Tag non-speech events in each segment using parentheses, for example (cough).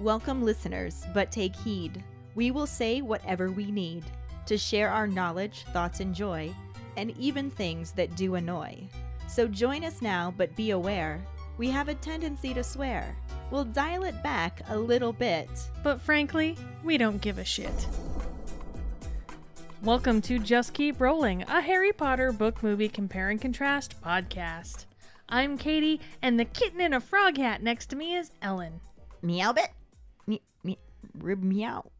Welcome, listeners, but take heed. We will say whatever we need to share our knowledge, thoughts, and joy, and even things that do annoy. So join us now, but be aware we have a tendency to swear. We'll dial it back a little bit. But frankly, we don't give a shit. Welcome to Just Keep Rolling, a Harry Potter book movie compare and contrast podcast. I'm Katie, and the kitten in a frog hat next to me is Ellen. Meow bit. Me, me, rib meow.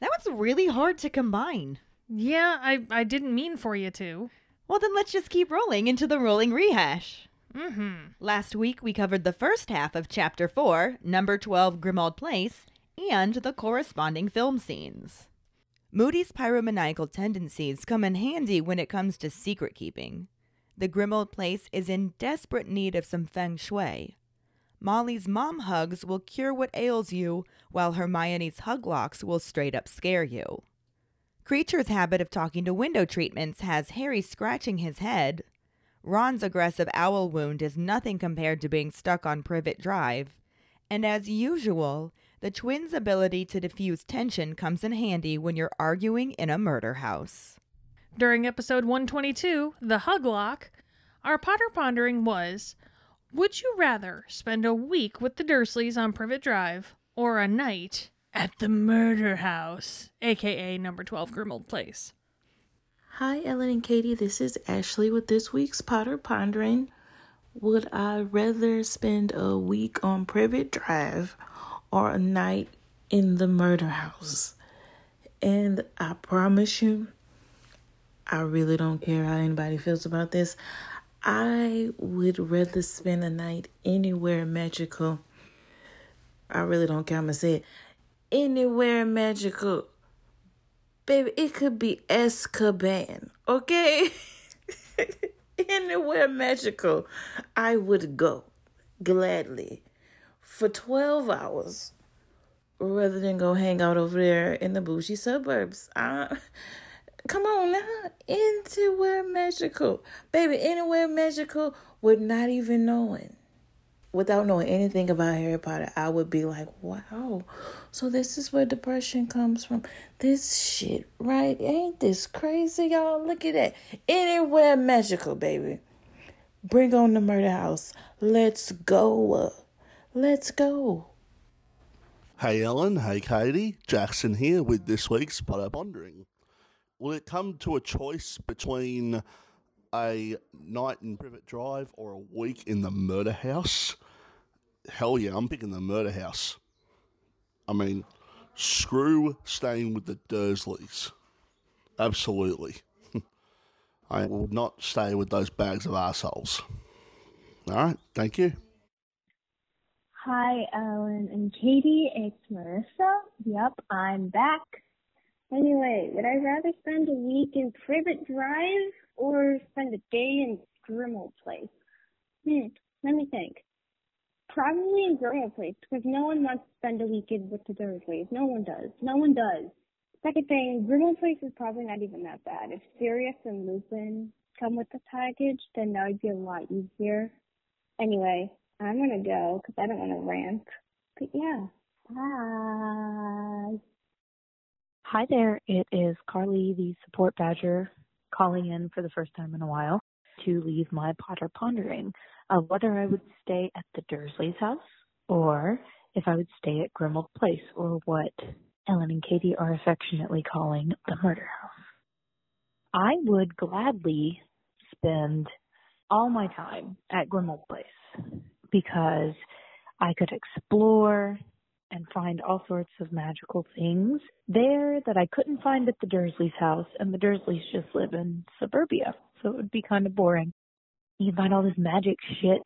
That one's really hard to combine. Yeah, I, I didn't mean for you to. Well, then let's just keep rolling into the rolling rehash. Mm-hmm. Last week we covered the first half of Chapter 4, Number 12 Grimmauld Place, and the corresponding film scenes. Moody's pyromaniacal tendencies come in handy when it comes to secret keeping. The Grimmauld Place is in desperate need of some feng shui. Molly's mom hugs will cure what ails you, while Hermione's hug locks will straight up scare you. Kreacher's habit of talking to window treatments has Harry scratching his head. Ron's aggressive owl wound is nothing compared to being stuck on Privet Drive. And as usual, the twins' ability to diffuse tension comes in handy when you're arguing in a murder house. During episode 122, The Hug Lock, our Potter Pondering was Would you rather spend a week with the Dursleys on Privet Drive or a night at the murder house, aka number 12 Grimmauld Place? Hi, Ellen and Katie. This is Ashley with this week's Potter Pondering. Would I rather spend a week on Privet Drive or a night in the murder house? And I promise you, I really don't care how anybody feels about this. I would rather spend a night anywhere magical. I really don't care. I'm gonna say it. Anywhere magical. Baby, it could be Azkaban, okay? (laughs) Anywhere magical, I would go gladly for 12 hours rather than go hang out over there in the bougie suburbs. Uh, come on now, anywhere magical. Baby, anywhere magical with not even knowing without knowing anything about Harry Potter, I would be like, wow, so this is where depression comes from. This shit, right? Ain't this crazy, y'all? Look at that. Anywhere magical, baby. Bring on the murder house. Let's go. Let's go. Hey Ellen, hey Katie, Jackson here with this week's Potter Pondering. Will it come to a choice between a night in Privet Drive or a week in the murder house? Hell yeah, I'm picking the murder house. I mean, screw staying with the Dursleys. Absolutely. (laughs) I will not stay with those bags of assholes. All right, thank you. Hi, Ellen and Katie. It's Marissa. Yep, I'm back. Anyway, would I rather spend a week in Privet Drive or spend a day in Grimmauld Place? Hmm, let me think. Probably in Grimmauld Place because no one wants to spend a weekend with the Dursleys. No one does. No one does. Second thing, Grimmauld Place is probably not even that bad. If Sirius and Lupin come with the package, then that would be a lot easier. Anyway, I'm gonna go because I don't want to rant. But yeah, bye. Hi there, it is Carly, the support badger, calling in for the first time in a while to leave my Potter pondering of whether I would stay at the Dursleys' house or if I would stay at Grimmauld Place or what Ellen and Katie are affectionately calling the murder house. I would gladly spend all my time at Grimmauld Place because I could explore and find all sorts of magical things there that I couldn't find at the Dursleys' house, and the Dursleys just live in suburbia, so it would be kind of boring. You find all this magic shit,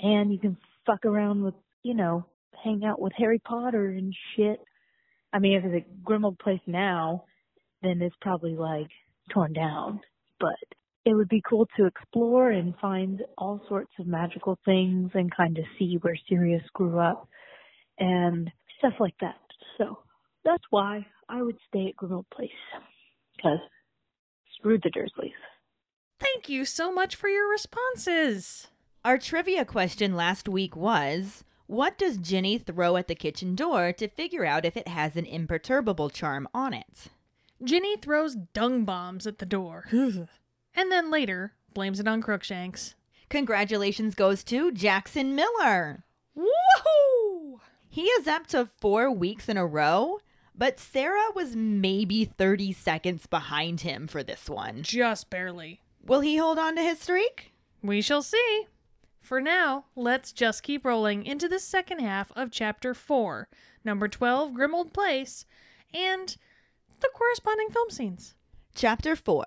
and you can fuck around with, you know, hang out with Harry Potter and shit. I mean, if it's a Grimmauld place now, then it's probably like torn down, but it would be cool to explore and find all sorts of magical things and kind of see where Sirius grew up and stuff like that. So that's why I would stay at Grimmauld Place because screw the Dursleys. Thank you so much for your responses. Our trivia question last week was What does Ginny throw at the kitchen door to figure out if it has an imperturbable charm on it? Ginny throws dung bombs at the door. (laughs) and then later blames it on Crookshanks. Congratulations goes to Jackson Miller. Woohoo! He is up to four weeks in a row, but Sarah was maybe 30 seconds behind him for this one. Just barely. Will he hold on to his streak? We shall see. For now, let's just keep rolling into the second half of Chapter 4, Number 12, Grimmauld Place, and the corresponding film scenes. Chapter 4,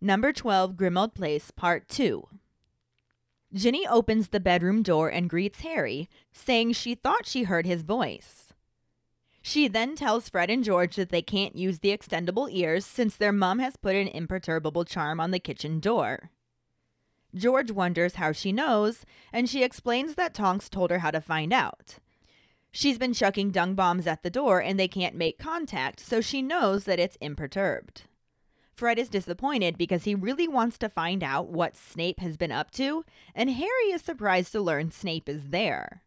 Number 12, Grimmauld Place, Part 2. Ginny opens the bedroom door and greets Harry, saying she thought she heard his voice. She then tells Fred and George that they can't use the extendable ears since their mom has put an imperturbable charm on the kitchen door. George wonders how she knows, and she explains that Tonks told her how to find out. She's been chucking dung bombs at the door and they can't make contact, so she knows that it's imperturbed. Fred is disappointed because he really wants to find out what Snape has been up to, and Harry is surprised to learn Snape is there.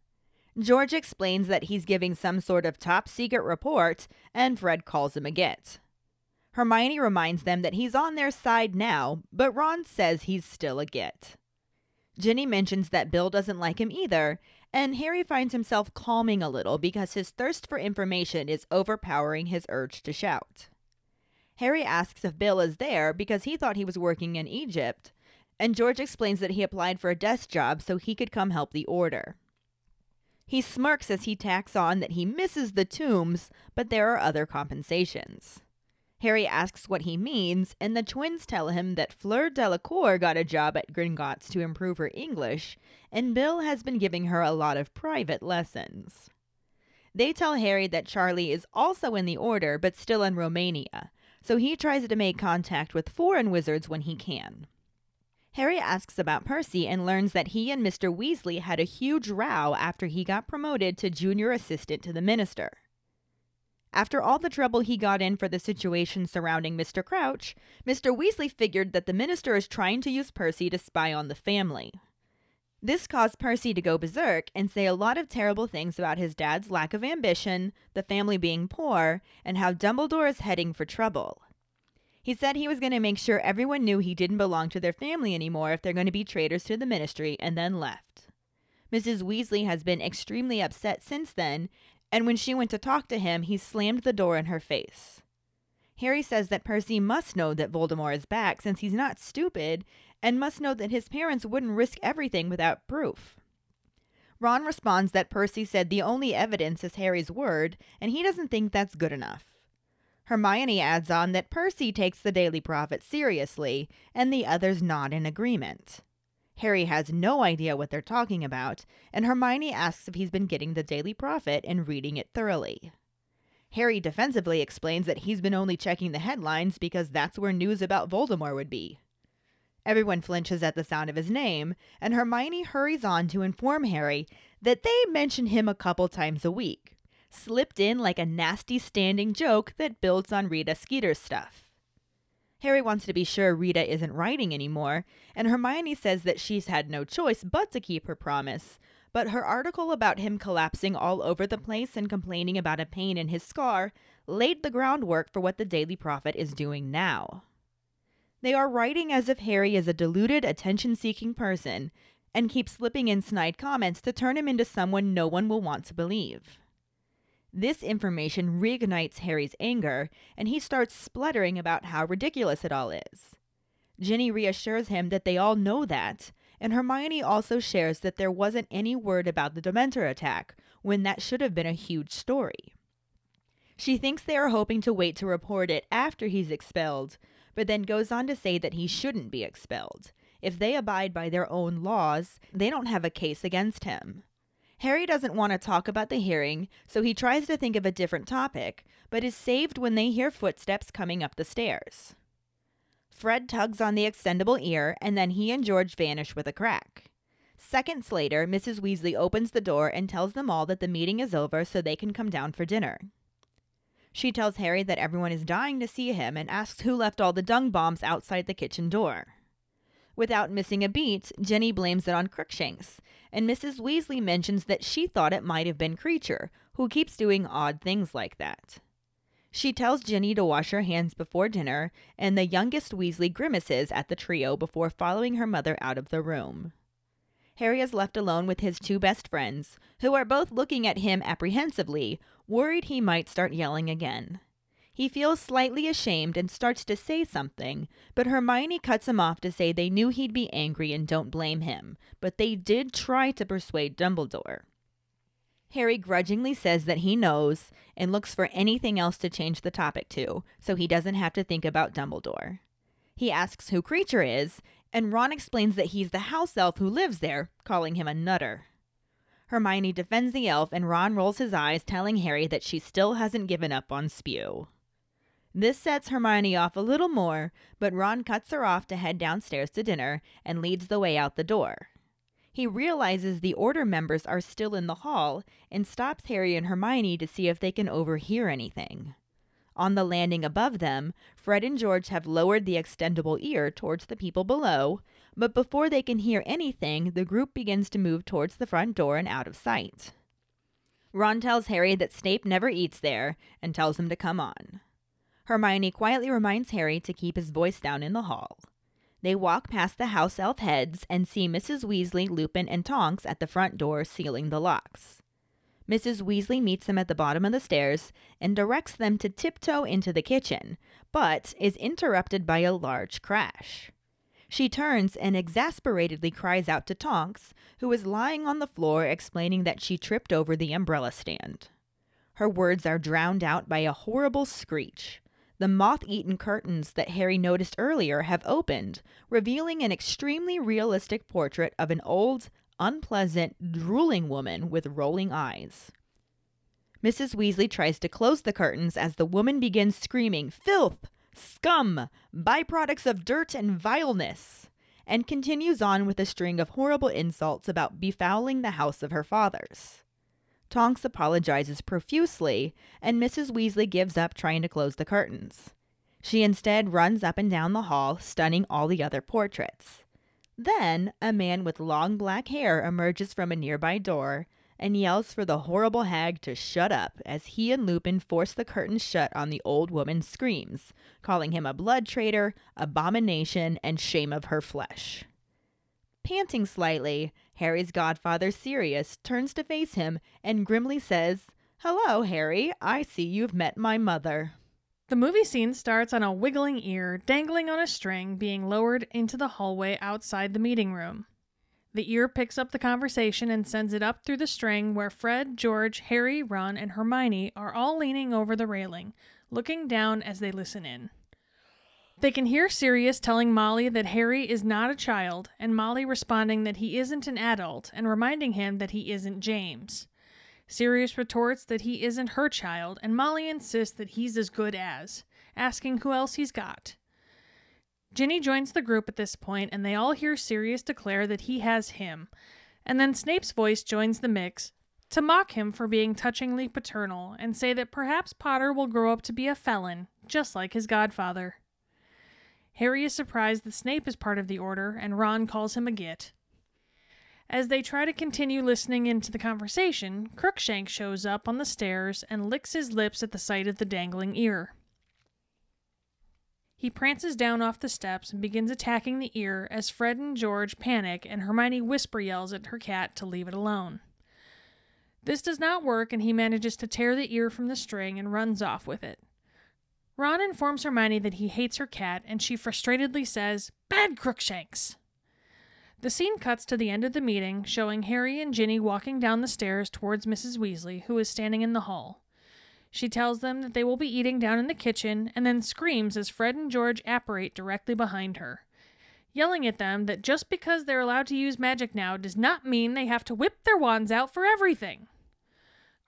George explains that he's giving some sort of top secret report, and Fred calls him a git. Hermione reminds them that he's on their side now, but Ron says he's still a git. Ginny mentions that Bill doesn't like him either, and Harry finds himself calming a little because his thirst for information is overpowering his urge to shout. Harry asks if Bill is there because he thought he was working in Egypt, and George explains that he applied for a desk job so he could come help the order. He smirks as he tacks on that he misses the tombs, but there are other compensations. Harry asks what he means, and the twins tell him that Fleur Delacour got a job at Gringotts to improve her English, and Bill has been giving her a lot of private lessons. They tell Harry that Charlie is also in the Order, but still in Romania, so he tries to make contact with foreign wizards when he can. Harry asks about Percy and learns that he and Mr. Weasley had a huge row after he got promoted to junior assistant to the minister. After all the trouble he got in for the situation surrounding Mr. Crouch, Mr. Weasley figured that the minister is trying to use Percy to spy on the family. This caused Percy to go berserk and say a lot of terrible things about his dad's lack of ambition, the family being poor, and how Dumbledore is heading for trouble. He said he was going to make sure everyone knew he didn't belong to their family anymore if they're going to be traitors to the ministry, and then left. Mrs. Weasley has been extremely upset since then, and when she went to talk to him, he slammed the door in her face. Harry says that Percy must know that Voldemort is back since he's not stupid and must know that his parents wouldn't risk everything without proof. Ron responds that Percy said the only evidence is Harry's word, and he doesn't think that's good enough. Hermione adds on that Percy takes the Daily Prophet seriously, and the others nod in agreement. Harry has no idea what they're talking about, and Hermione asks if he's been getting the Daily Prophet and reading it thoroughly. Harry defensively explains that he's been only checking the headlines because that's where news about Voldemort would be. Everyone flinches at the sound of his name, and Hermione hurries on to inform Harry that they mention him a couple times a week, slipped in like a nasty standing joke that builds on Rita Skeeter's stuff. Harry wants to be sure Rita isn't writing anymore, and Hermione says that she's had no choice but to keep her promise. But her article about him collapsing all over the place and complaining about a pain in his scar laid the groundwork for what the Daily Prophet is doing now. They are writing as if Harry is a deluded, attention seeking person and keep slipping in snide comments to turn him into someone no one will want to believe. This information reignites Harry's anger, and he starts spluttering about how ridiculous it all is. Ginny reassures him that they all know that, and Hermione also shares that there wasn't any word about the Dementor attack, when that should have been a huge story. She thinks they are hoping to wait to report it after he's expelled, but then goes on to say that he shouldn't be expelled. If they abide by their own laws, they don't have a case against him. Harry doesn't want to talk about the hearing, so he tries to think of a different topic, but is saved when they hear footsteps coming up the stairs. Fred tugs on the extendable ear, and then he and George vanish with a crack. Seconds later, Mrs. Weasley opens the door and tells them all that the meeting is over so they can come down for dinner. She tells Harry that everyone is dying to see him and asks who left all the dung bombs outside the kitchen door. Without missing a beat, Ginny blames it on Crookshanks, and Mrs. Weasley mentions that she thought it might have been Kreacher, who keeps doing odd things like that. She tells Ginny to wash her hands before dinner, and the youngest Weasley grimaces at the trio before following her mother out of the room. Harry is left alone with his two best friends, who are both looking at him apprehensively, worried he might start yelling again. He feels slightly ashamed and starts to say something, but Hermione cuts him off to say they knew he'd be angry and don't blame him, but they did try to persuade Dumbledore. Harry grudgingly says that he knows and looks for anything else to change the topic to, so he doesn't have to think about Dumbledore. He asks who Kreacher is, and Ron explains that he's the house elf who lives there, calling him a nutter. Hermione defends the elf, and Ron rolls his eyes, telling Harry that she still hasn't given up on Spew. This sets Hermione off a little more, but Ron cuts her off to head downstairs to dinner and leads the way out the door. He realizes the Order members are still in the hall and stops Harry and Hermione to see if they can overhear anything. On the landing above them, Fred and George have lowered the extendable ear towards the people below, but before they can hear anything, the group begins to move towards the front door and out of sight. Ron tells Harry that Snape never eats there and tells him to come on. Hermione quietly reminds Harry to keep his voice down in the hall. They walk past the house elf heads and see Mrs. Weasley, Lupin, and Tonks at the front door sealing the locks. Mrs. Weasley meets them at the bottom of the stairs and directs them to tiptoe into the kitchen, but is interrupted by a large crash. She turns and exasperatedly cries out to Tonks, who is lying on the floor explaining that she tripped over the umbrella stand. Her words are drowned out by a horrible screech. The moth eaten curtains that Harry noticed earlier have opened, revealing an extremely realistic portrait of an old, unpleasant, drooling woman with rolling eyes. Mrs. Weasley tries to close the curtains as the woman begins screaming, Filth! Scum! Byproducts of dirt and vileness! and continues on with a string of horrible insults about befouling the house of her fathers. Tonks apologizes profusely, and Mrs. Weasley gives up trying to close the curtains. She instead runs up and down the hall, stunning all the other portraits. Then, a man with long black hair emerges from a nearby door and yells for the horrible hag to shut up as he and Lupin force the curtains shut on the old woman's screams, calling him a blood traitor, abomination, and shame of her flesh. Panting slightly, Harry's godfather, Sirius, turns to face him and grimly says, Hello, Harry. I see you've met my mother. The movie scene starts on a wiggling ear dangling on a string being lowered into the hallway outside the meeting room. The ear picks up the conversation and sends it up through the string where Fred, George, Harry, Ron, and Hermione are all leaning over the railing, looking down as they listen in. They can hear Sirius telling Molly that Harry is not a child, and Molly responding that he isn't an adult and reminding him that he isn't James. Sirius retorts that he isn't her child, and Molly insists that he's as good as, asking who else he's got. Ginny joins the group at this point, and they all hear Sirius declare that he has him, and then Snape's voice joins the mix to mock him for being touchingly paternal and say that perhaps Potter will grow up to be a felon, just like his godfather. Harry is surprised that Snape is part of the Order, and Ron calls him a git. As they try to continue listening into the conversation, Crookshank shows up on the stairs and licks his lips at the sight of the dangling ear. He prances down off the steps and begins attacking the ear as Fred and George panic and Hermione whisper yells at her cat to leave it alone. This does not work and he manages to tear the ear from the string and runs off with it. Ron informs Hermione that he hates her cat, and she frustratedly says, Bad Crookshanks! The scene cuts to the end of the meeting, showing Harry and Ginny walking down the stairs towards Mrs. Weasley, who is standing in the hall. She tells them that they will be eating down in the kitchen, and then screams as Fred and George apparate directly behind her, yelling at them that just because they're allowed to use magic now does not mean they have to whip their wands out for everything.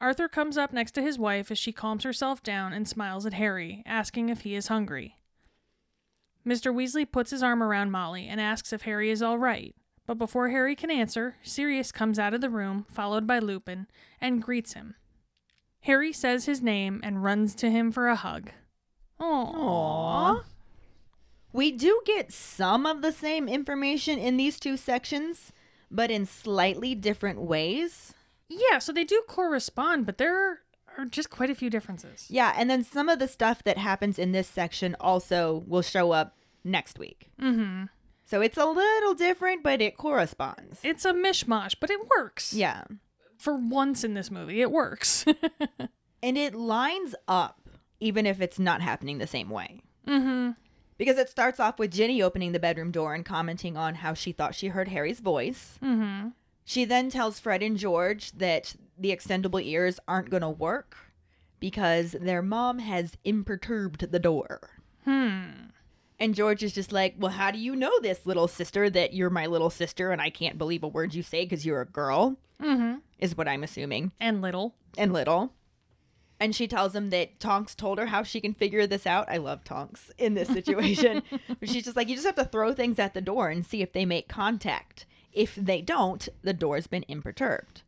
Arthur comes up next to his wife as she calms herself down and smiles at Harry, asking if he is hungry. Mr. Weasley puts his arm around Molly and asks if Harry is all right, but before Harry can answer, Sirius comes out of the room, followed by Lupin, and greets him. Harry says his name and runs to him for a hug. Aww. We do get some of the same information in these two sections, but in slightly different ways. Yeah, so they do correspond, but there are just quite a few differences. Yeah, and then some of the stuff that happens in this section also will show up next week. Mm-hmm. So it's a little different, but it corresponds. It's a mishmash, but it works. Yeah. For once in this movie, it works. (laughs) And it lines up, even if it's not happening the same way. mm-hmm. Because it starts off with Ginny opening the bedroom door and commenting on how she thought she heard Harry's voice. Mm-hmm. She then tells Fred and George that the extendable ears aren't going to work because their mom has imperturbed the door. Hmm. And George is just like, Well, how do you know this, little sister, that you're my little sister and I can't believe a word you say because you're a girl? Mm-hmm. Is what I'm assuming. And little. And little. And she tells him that Tonks told her how she can figure this out. I love Tonks in this situation. (laughs) she's just like, You just have to throw things at the door and see if they make contact. If they don't, the door's been imperturbed.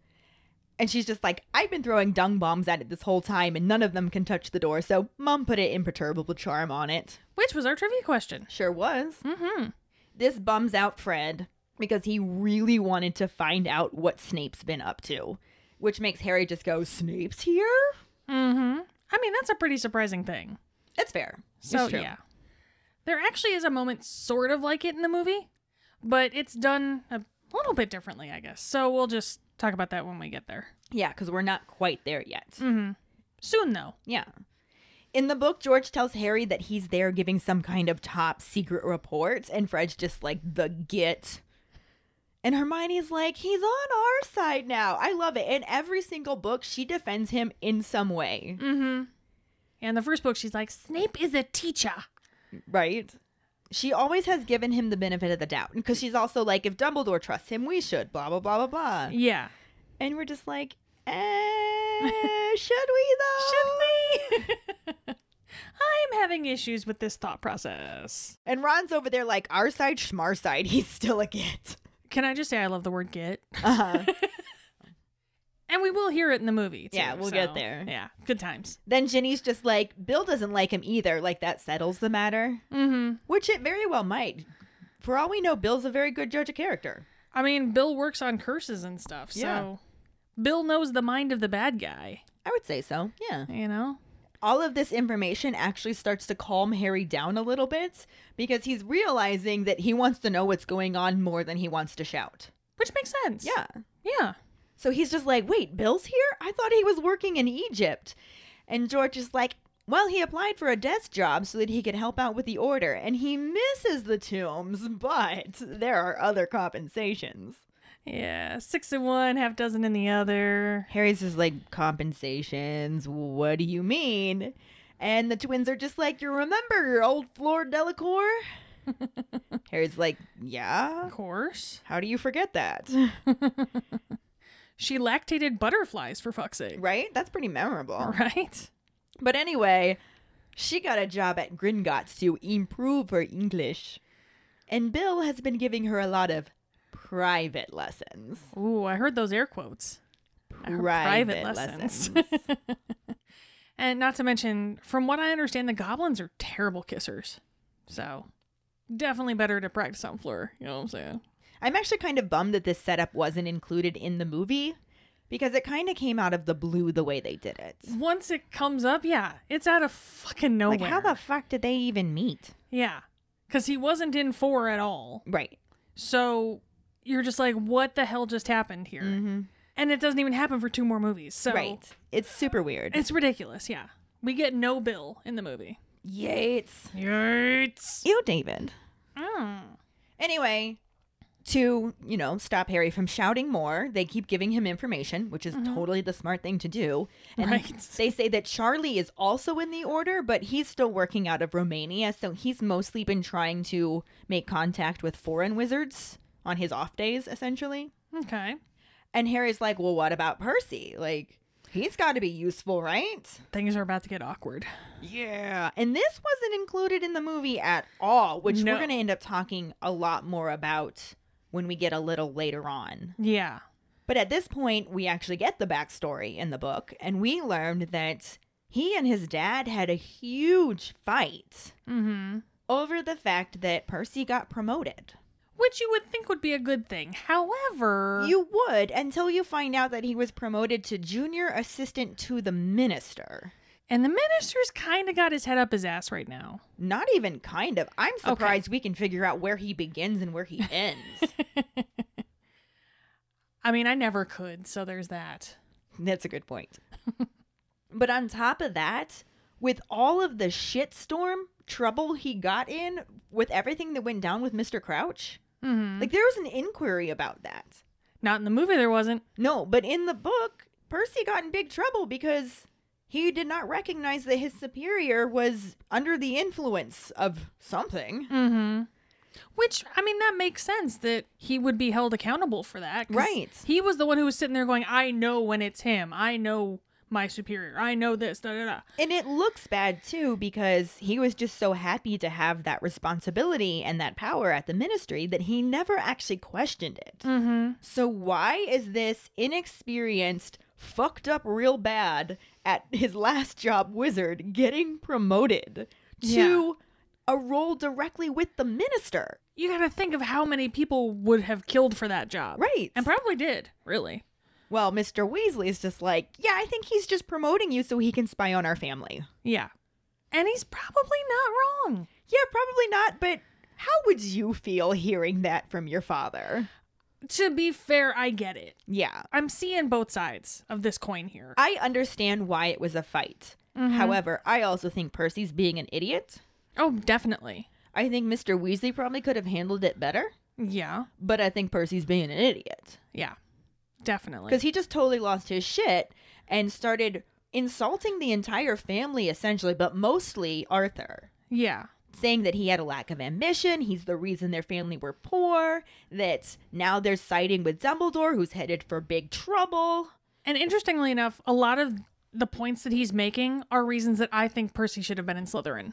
And she's just like, I've been throwing dung bombs at it this whole time and none of them can touch the door. So mom put an imperturbable charm on it. Which was our trivia question. Sure was. Mm-hmm. This bums out Fred because he really wanted to find out what Snape's been up to, which makes Harry just go, Snape's here? Mm-hmm. I mean, that's a pretty surprising thing. It's fair. So It's true. yeah. There actually is a moment sort of like it in the movie, but it's done a little bit differently, I guess. So we'll just talk about that when we get there. Yeah, because we're not quite there yet. Mm-hmm. Soon though. Yeah. In the book, George tells Harry that he's there giving some kind of top secret report, and Fred's just like, the git. And Hermione's like, he's on our side now. I love it. In every single book, she defends him in some way. Mm-hmm. And the first book, she's like, Snape is a teacher. Right? She always has given him the benefit of the doubt. Because she's also like, if Dumbledore trusts him, we should, blah, blah, blah, blah, blah. Yeah. And we're just like, eh, (laughs) should we though? Should we? (laughs) I'm having issues with this thought process. And Ron's over there like, our side, schmar side, he's still a git. Can I just say I love the word get? Uh-huh. (laughs) And we will hear it in the movie. Too, Yeah, we'll so, get there. Yeah, good times. then Ginny's just like, Bill doesn't like him either. Like, that settles the matter. Mm-hmm. Which it very well might. For all we know, Bill's a very good judge of character. I mean, Bill works on curses and stuff, so Yeah. Bill knows the mind of the bad guy. I would say so. Yeah. You know. All of this information actually starts to calm Harry down a little bit because he's realizing that he wants to know what's going on more than he wants to shout. Which makes sense. Yeah. Yeah. So he's just like, wait, Bill's here? I thought he was working in Egypt. And George is like, well, he applied for a desk job so that he could help out with the order, and he misses the tombs, (laughs) but there are other compensations. Yeah. Six in one, half dozen in the other. Harry's just like, compensations? What do you mean? And the twins are just like, you remember your old Fleur Delacour? (laughs) Harry's like, yeah. Of course. How do you forget that? (laughs) She lactated butterflies, for fuck's sake. right? That's pretty memorable. Right? But anyway, she got a job at Gringotts to improve her English. And Bill has been giving her a lot of private lessons. Ooh, I heard those air quotes. Private, private lessons. lessons. (laughs) And not to mention, from what I understand, the goblins are terrible kissers. So, definitely better to practice on Fleur. You know what I'm saying? I'm actually kind of bummed that this setup wasn't included in the movie because it kind of came out of the blue the way they did it. Once it comes up, yeah, it's out of fucking nowhere. Like, how the fuck did they even meet? Yeah. Because he wasn't in four at all. Right. So, you're just like, what the hell just happened here? Mm-hmm. And it doesn't even happen for two more movies. So, Right. It's super weird. it's ridiculous. Yeah. We get no Bill in the movie. Yates. Yates. You, David. Mm. Anyway, to, you know, stop Harry from shouting more, they keep giving him information, which is totally the smart thing to do. And Right. they say that Charlie is also in the order, but he's still working out of Romania, so he's mostly been trying to make contact with foreign wizards on his off days, essentially. Okay. And Harry's like, well, what about Percy? Like, he's got to be useful, right? Things are about to get awkward. Yeah. And this wasn't included in the movie at all, which No. we're going to end up talking a lot more about when we get a little later on. Yeah. But at this point, we actually get the backstory in the book, and we learned that he and his dad had a huge fight Mm-hmm. over the fact that Percy got promoted. Which you would think would be a good thing. However, You would until you find out that he was promoted to junior assistant to the minister. and the minister's kind of got his head up his ass right now. Not even kind of. I'm surprised we can figure out where he begins and where he (laughs) ends. I mean, I never could, so there's that. That's a good point. (laughs) but on top of that, with all of the shitstorm trouble he got in with everything that went down with Mr. Crouch, hmm like there was an inquiry about that. Not in the movie, there wasn't. No, but in the book, Percy got in big trouble because he did not recognize that his superior was under the influence of something. Mm-hmm. Which, I mean, that makes sense that he would be held accountable for that. Right. He was the one who was sitting there going, I know when it's him. I know my superior. I know this. Da, da, da. And it looks bad too because he was just so happy to have that responsibility and that power at the ministry that he never actually questioned it. Mm-hmm. So why is this inexperienced, fucked up real bad at his last job wizard getting promoted to a role directly with the minister? You got to think of how many people would have killed for that job. Right. And probably did, really. Well, Mr. Weasley is just like, yeah, I think he's just promoting you so he can spy on our family. Yeah. And he's probably not wrong. Yeah, probably not, but how would you feel hearing that from your father? To be fair, I get it. Yeah. I'm seeing both sides of this coin here. I understand why it was a fight. Mm-hmm. However, I also think Percy's being an idiot. Oh, definitely. I think Mr. Weasley probably could have handled it better, Yeah. but I think Percy's being an idiot. Yeah. Definitely. Because he just totally lost his shit and started insulting the entire family, essentially, but mostly Arthur. Yeah. saying that he had a lack of ambition, he's the reason their family were poor, that now they're siding with Dumbledore, who's headed for big trouble. And interestingly enough, a lot of the points that he's making are reasons that I think Percy should have been in Slytherin.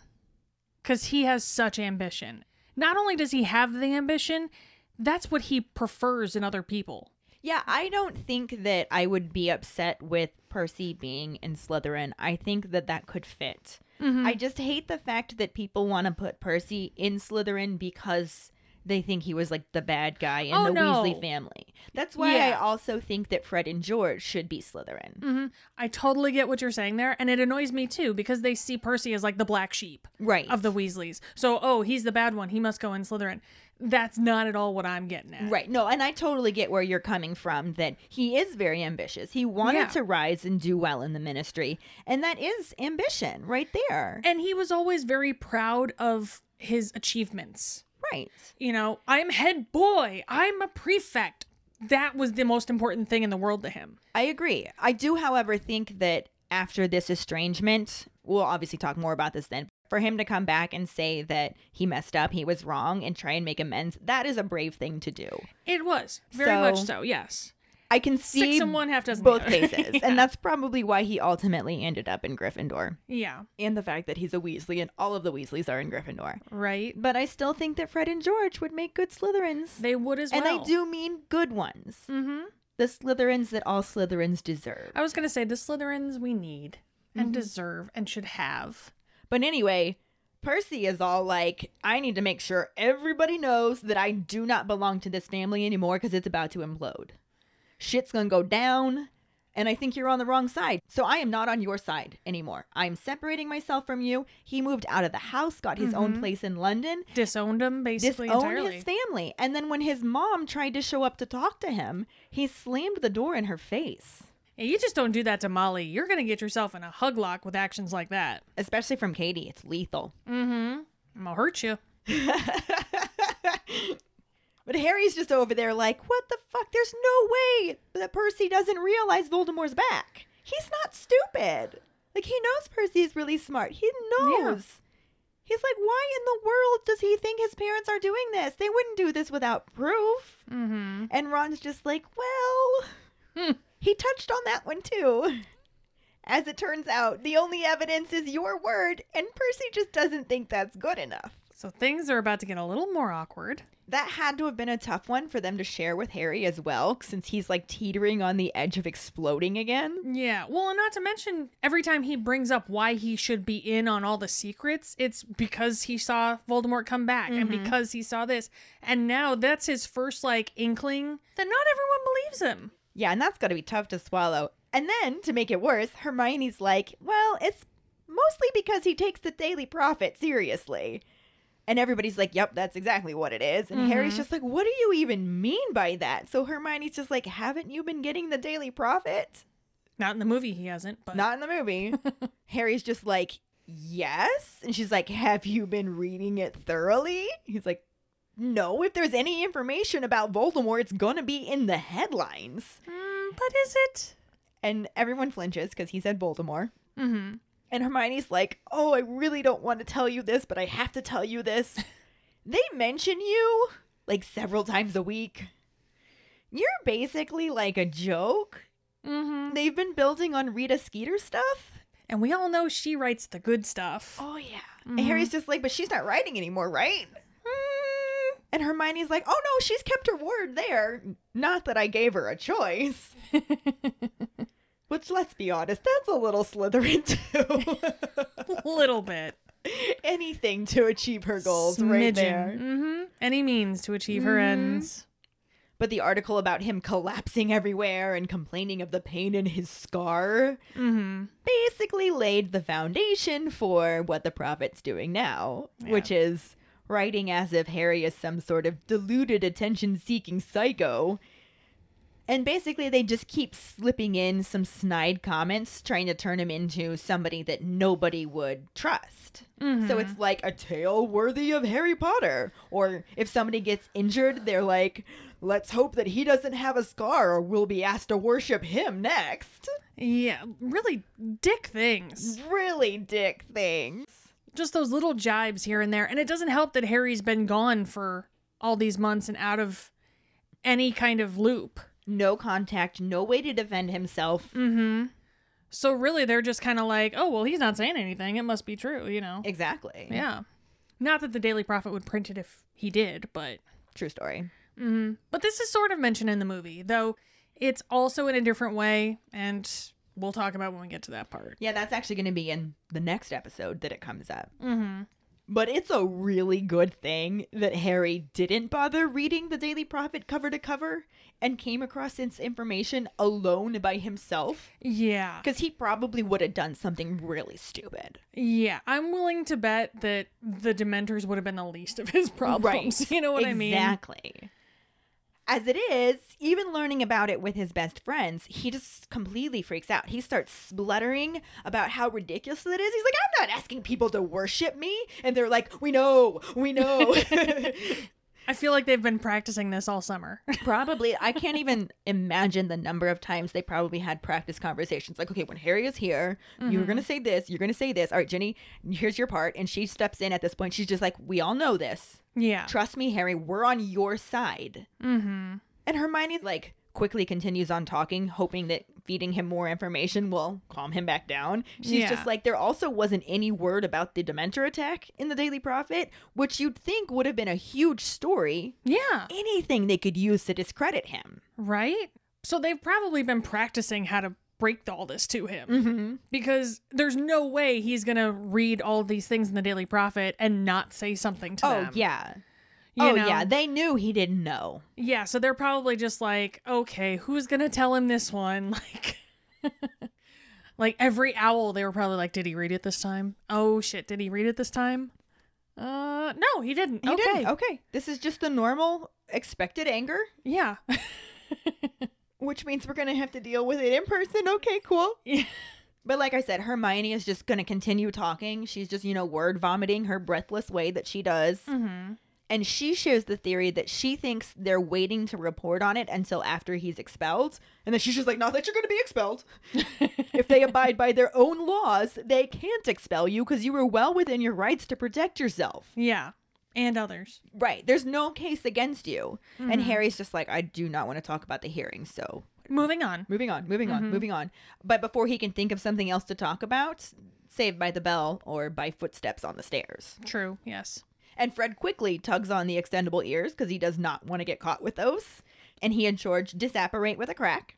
Because he has such ambition. Not only does he have the ambition, that's what he prefers in other people. Yeah, I don't think that I would be upset with Percy being in Slytherin. I think that that could fit. I just hate the fact that people want to put Percy in Slytherin because they think he was like the bad guy in Oh, the no. Weasley family. That's why I also think that Fred and George should be Slytherin. hmm I totally get what you're saying there, and it annoys me too because they see Percy as like the black sheep Right. of the Weasleys. So, oh, he's the bad one. He must go in Slytherin. That's not at all what I'm getting at. Right. No, and I totally get where you're coming from that he is very ambitious. He wanted Yeah. to rise and do well in the ministry, and that is ambition right there. And he was always very proud of his achievements. right. You know, I'm head boy. I'm a prefect. That was the most important thing in the world to him. I agree. I do, however, think that after this estrangement, we'll obviously talk more about this then. For him to come back and say that he messed up, he was wrong, and try and make amends, that is a brave thing to do. It was very So- much so. Yes. I can see Six and one, half dozen both (laughs) cases, Yeah. and that's probably why he ultimately ended up in Gryffindor. Yeah. And the fact that he's a Weasley and all of the Weasleys are in Gryffindor. Right. But I still think that Fred and George would make good Slytherins. They would as well, and. I do mean good ones. Mm-hmm. The Slytherins that all Slytherins deserve. I was gonna say the Slytherins we need Mm-hmm. and deserve and should have. But anyway, Percy is all like, I need to make sure everybody knows that I do not belong to this family anymore because it's about to implode. Shit's gonna go down, and I think you're on the wrong side. So I am not on your side anymore. I'm separating myself from you. He moved out of the house, got his own mm-hmm. place in London, Disowned him basically disowned entirely. his family. And then when his mom tried to show up to talk to him, he slammed the door in her face. Yeah, you just don't do that to Molly. You're gonna get yourself in a hug lock with actions like that. Especially from Katie, it's lethal. Mm-hmm. I'm gonna hurt you. (laughs) But Harry's just over there like, what the fuck? There's no way that Percy doesn't realize Voldemort's back. He's not stupid. Like, he knows Percy is really smart. He knows. He's like, why in the world does he think his parents are doing this? They wouldn't do this without proof. Mm-hmm. And Ron's just like, well, Hmm. he touched on that one too. (laughs) As it turns out, the only evidence is your word, and Percy just doesn't think that's good enough. So things are about to get a little more awkward. That had to have been a tough one for them to share with Harry as well, since he's like teetering on the edge of exploding again. Yeah. Well, and not to mention, every time he brings up why he should be in on all the secrets, it's because he saw Voldemort come back and mm-hmm. because he saw this. And now that's his first, like, inkling that not everyone believes him. Yeah, and that's got to be tough to swallow. And then, to make it worse, Hermione's like, well, it's mostly because he takes the Daily Prophet seriously. And everybody's like, yep, that's exactly what it is. And Harry's mm-hmm. just like, what do you even mean by that? So Hermione's just like, haven't you been getting the Daily Prophet? Not in the movie, he hasn't, but. Not in the movie. (laughs) Harry's just like, yes. And she's like, have you been reading it thoroughly? He's like, no, if there's any information about Voldemort, it's gonna be in the headlines. Mm, but is it? And everyone flinches because he said Voldemort. Mm-hmm. And Hermione's like, oh, I really don't want to tell you this, but I have to tell you this. (laughs) they mention you like several times a week. You're basically like a joke. Mm-hmm. They've been building on Rita Skeeter stuff. And we all know she writes the good stuff. Oh, yeah. And Harry's just like, but she's not writing anymore, right? And Hermione's like, oh no, she's kept her word there. Not that I gave her a choice. (laughs) Which, let's be honest, that's a little Slytherin too. (laughs) Little bit. Anything to achieve her goals, right there. Mm-hmm. Any means to achieve her ends. But the article about him collapsing everywhere and complaining of the pain in his scar Mm-hmm. basically laid the foundation for what the prophet's doing now, which is writing as if Harry is some sort of deluded attention seeking psycho. And basically, they just keep slipping in some snide comments, trying to turn him into somebody that nobody would trust. So mm-hmm. it's like a tale worthy of Harry Potter. Or if somebody gets injured, they're like, let's hope that he doesn't have a scar or we'll be asked to worship him next. Yeah, really dick things. Really dick things. Just those little jibes here and there. And it doesn't help that Harry's been gone for all these months and out of any kind of loop. No contact, no way to defend himself. Mm-hmm. So really they're just kind of like, oh, well, he's not saying anything. It must be true, you know? Exactly. Yeah. Not that the Daily Prophet would print it if he did, but True story. Mm, but this is sort of mentioned in the movie, though it's also in a different way, and we'll talk about when we get to that part. Yeah, that's actually going to be in the next episode that it comes up. Mm-hmm. But it's a really good thing that Harry didn't bother reading the Daily Prophet cover to cover and came across this information alone by himself. Yeah. Because he probably would have done something really stupid. Yeah. I'm willing to bet that the Dementors would have been the least of his problems. Right. (laughs) You know what I mean? Exactly. As it is, even learning about it with his best friends, he just completely freaks out. He starts spluttering about how ridiculous it is. He's like, I'm not asking people to worship me. And they're like, We know, we know. (laughs) (laughs) I feel like they've been practicing this all summer. (laughs) probably, I can't even imagine the number of times they probably had practice conversations. Like, okay, when Harry is here, you're going to say this, you're going to say this. All right, Ginny, here's your part. And she steps in at this point. She's just like, We all know this. yeah. Trust me, Harry, we're on your side. Mm-hmm. And Hermione like quickly continues on talking, hoping that feeding him more information will calm him back down. She's Yeah. just like, there also wasn't any word about the Dementor attack in the Daily Prophet, which you'd think would have been a huge story. Yeah. Anything they could use to discredit him. Right? So they've probably been practicing how to break all this to him. Mm-hmm. Because there's no way he's going to read all these things in the Daily Prophet and not say something to Oh, them. yeah. Oh, know? yeah. They knew he didn't know. Yeah, so they're probably just like, okay, who's gonna tell him this one? (laughs) Like, like every owl, they were probably like, did he read it this time? Oh shit, did he read it this time? Uh, no, he didn't. He okay, didn't. Okay. This is just the normal expected anger, yeah, (laughs) which means we're going to have to deal with it in person. Okay, cool. Yeah. But like I said, Hermione is just going to continue talking. She's just, you know, word vomiting her breathless way that she does. mm-hmm. And she shares the theory that she thinks they're waiting to report on it until after he's expelled. And then she's just like, not that you're going to be expelled. (laughs) if they abide by their own laws, they can't expel you because you were well within your rights to protect yourself. yeah, and others. Right. There's no case against you. And mm-hmm. Harry's just like, I do not want to talk about the hearing. So Moving on. moving on, moving on, mm-hmm. moving on. But before he can think of something else to talk about, saved by the bell or by footsteps on the stairs. True. Yes. And Fred quickly tugs on the extendable ears because he does not want to get caught with those. And he and George disapparate with a crack.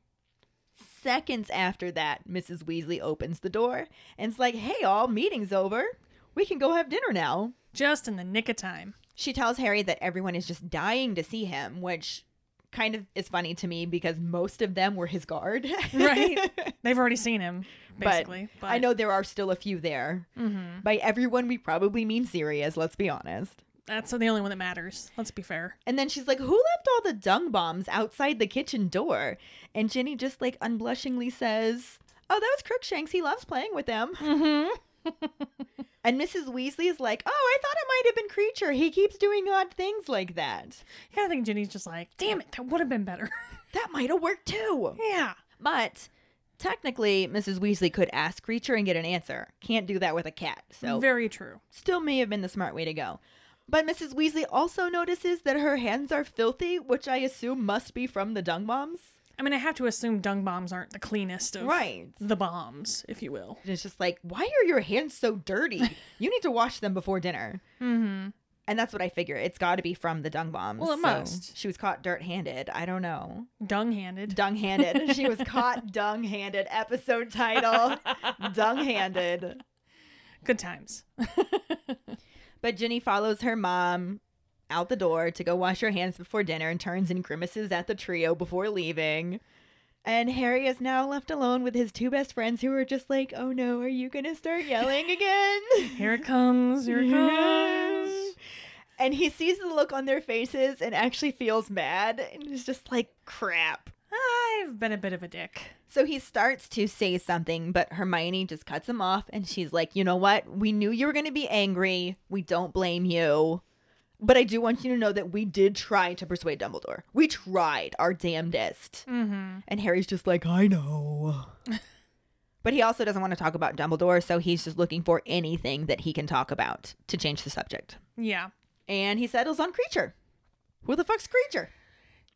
Seconds after that, Mrs. Weasley opens the door and's like, hey, all, meeting's over. We can go have dinner now. Just in the nick of time. She tells Harry that everyone is just dying to see him, which kind of is funny to me because most of them were his guard. Right. (laughs) They've already seen him, But basically. But, I know there are still a few there. Mhm. By everyone, we probably mean Sirius, let's be honest. That's the only one that matters. Let's be fair. And then she's like, Who left all the dung bombs outside the kitchen door? And Ginny just like unblushingly says, Oh, that was Crookshanks. He loves playing with them. Mm-hmm. (laughs) (laughs) And Mrs. Weasley is like, Oh, I thought it might have been Kreacher. He keeps doing odd things like that. Yeah, I think Ginny's just like, damn it, that would have been better. (laughs) That might have worked too. yeah. But technically, Mrs. Weasley could ask Kreacher and get an answer. Can't do that with a cat. So Very true. still may have been the smart way to go. But Mrs. Weasley also notices that her hands are filthy, which I assume must be from the dung bombs. I mean, I have to assume dung bombs aren't the cleanest of Right. the bombs, if you will. It's just like, why are your hands so dirty? (laughs) you need to wash them before dinner. Mm-hmm. And that's what I figure. It's got to be from the dung bombs. Well, it So must. She was caught dirt handed. I don't know. Dung handed. Dung handed. (laughs) she was caught dung handed. Episode title (laughs) Dung handed. Good times. But Ginny follows her mom out the door to go wash her hands before dinner and turns and grimaces at the trio before leaving. And Harry is now left alone with his two best friends who are just like, oh no, are you going to start yelling again? (laughs) Here it comes. Here it comes. and he sees the look on their faces and actually feels mad and is just like, crap. I've been a bit of a dick. So he starts to say something, but Hermione just cuts him off and she's like, you know what? We knew you were going to be angry. We don't blame you. But I do want you to know that we did try to persuade Dumbledore. We tried our damnedest. Mm-hmm. And Harry's just like, I know. (laughs) but he also doesn't want to talk about Dumbledore, so he's just looking for anything that he can talk about to change the subject. Yeah. And he settles on Kreacher. Who the fuck's Kreacher?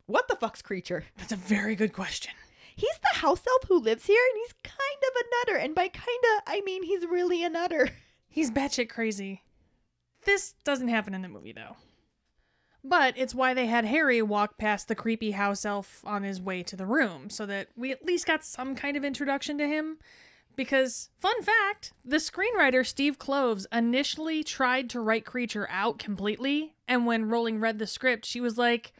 What the fuck's Kreacher? That's a very good question. He's the house elf who lives here, and he's kind of a nutter. And by kinda, I mean he's really a nutter. (laughs) He's batshit crazy. This doesn't happen in the movie, though. But it's why they had Harry walk past the creepy house elf on his way to the room, so that we at least got some kind of introduction to him. Because, fun fact, the screenwriter Steve Kloves initially tried to write Kreacher out completely, and when Rowling read the script, she was like,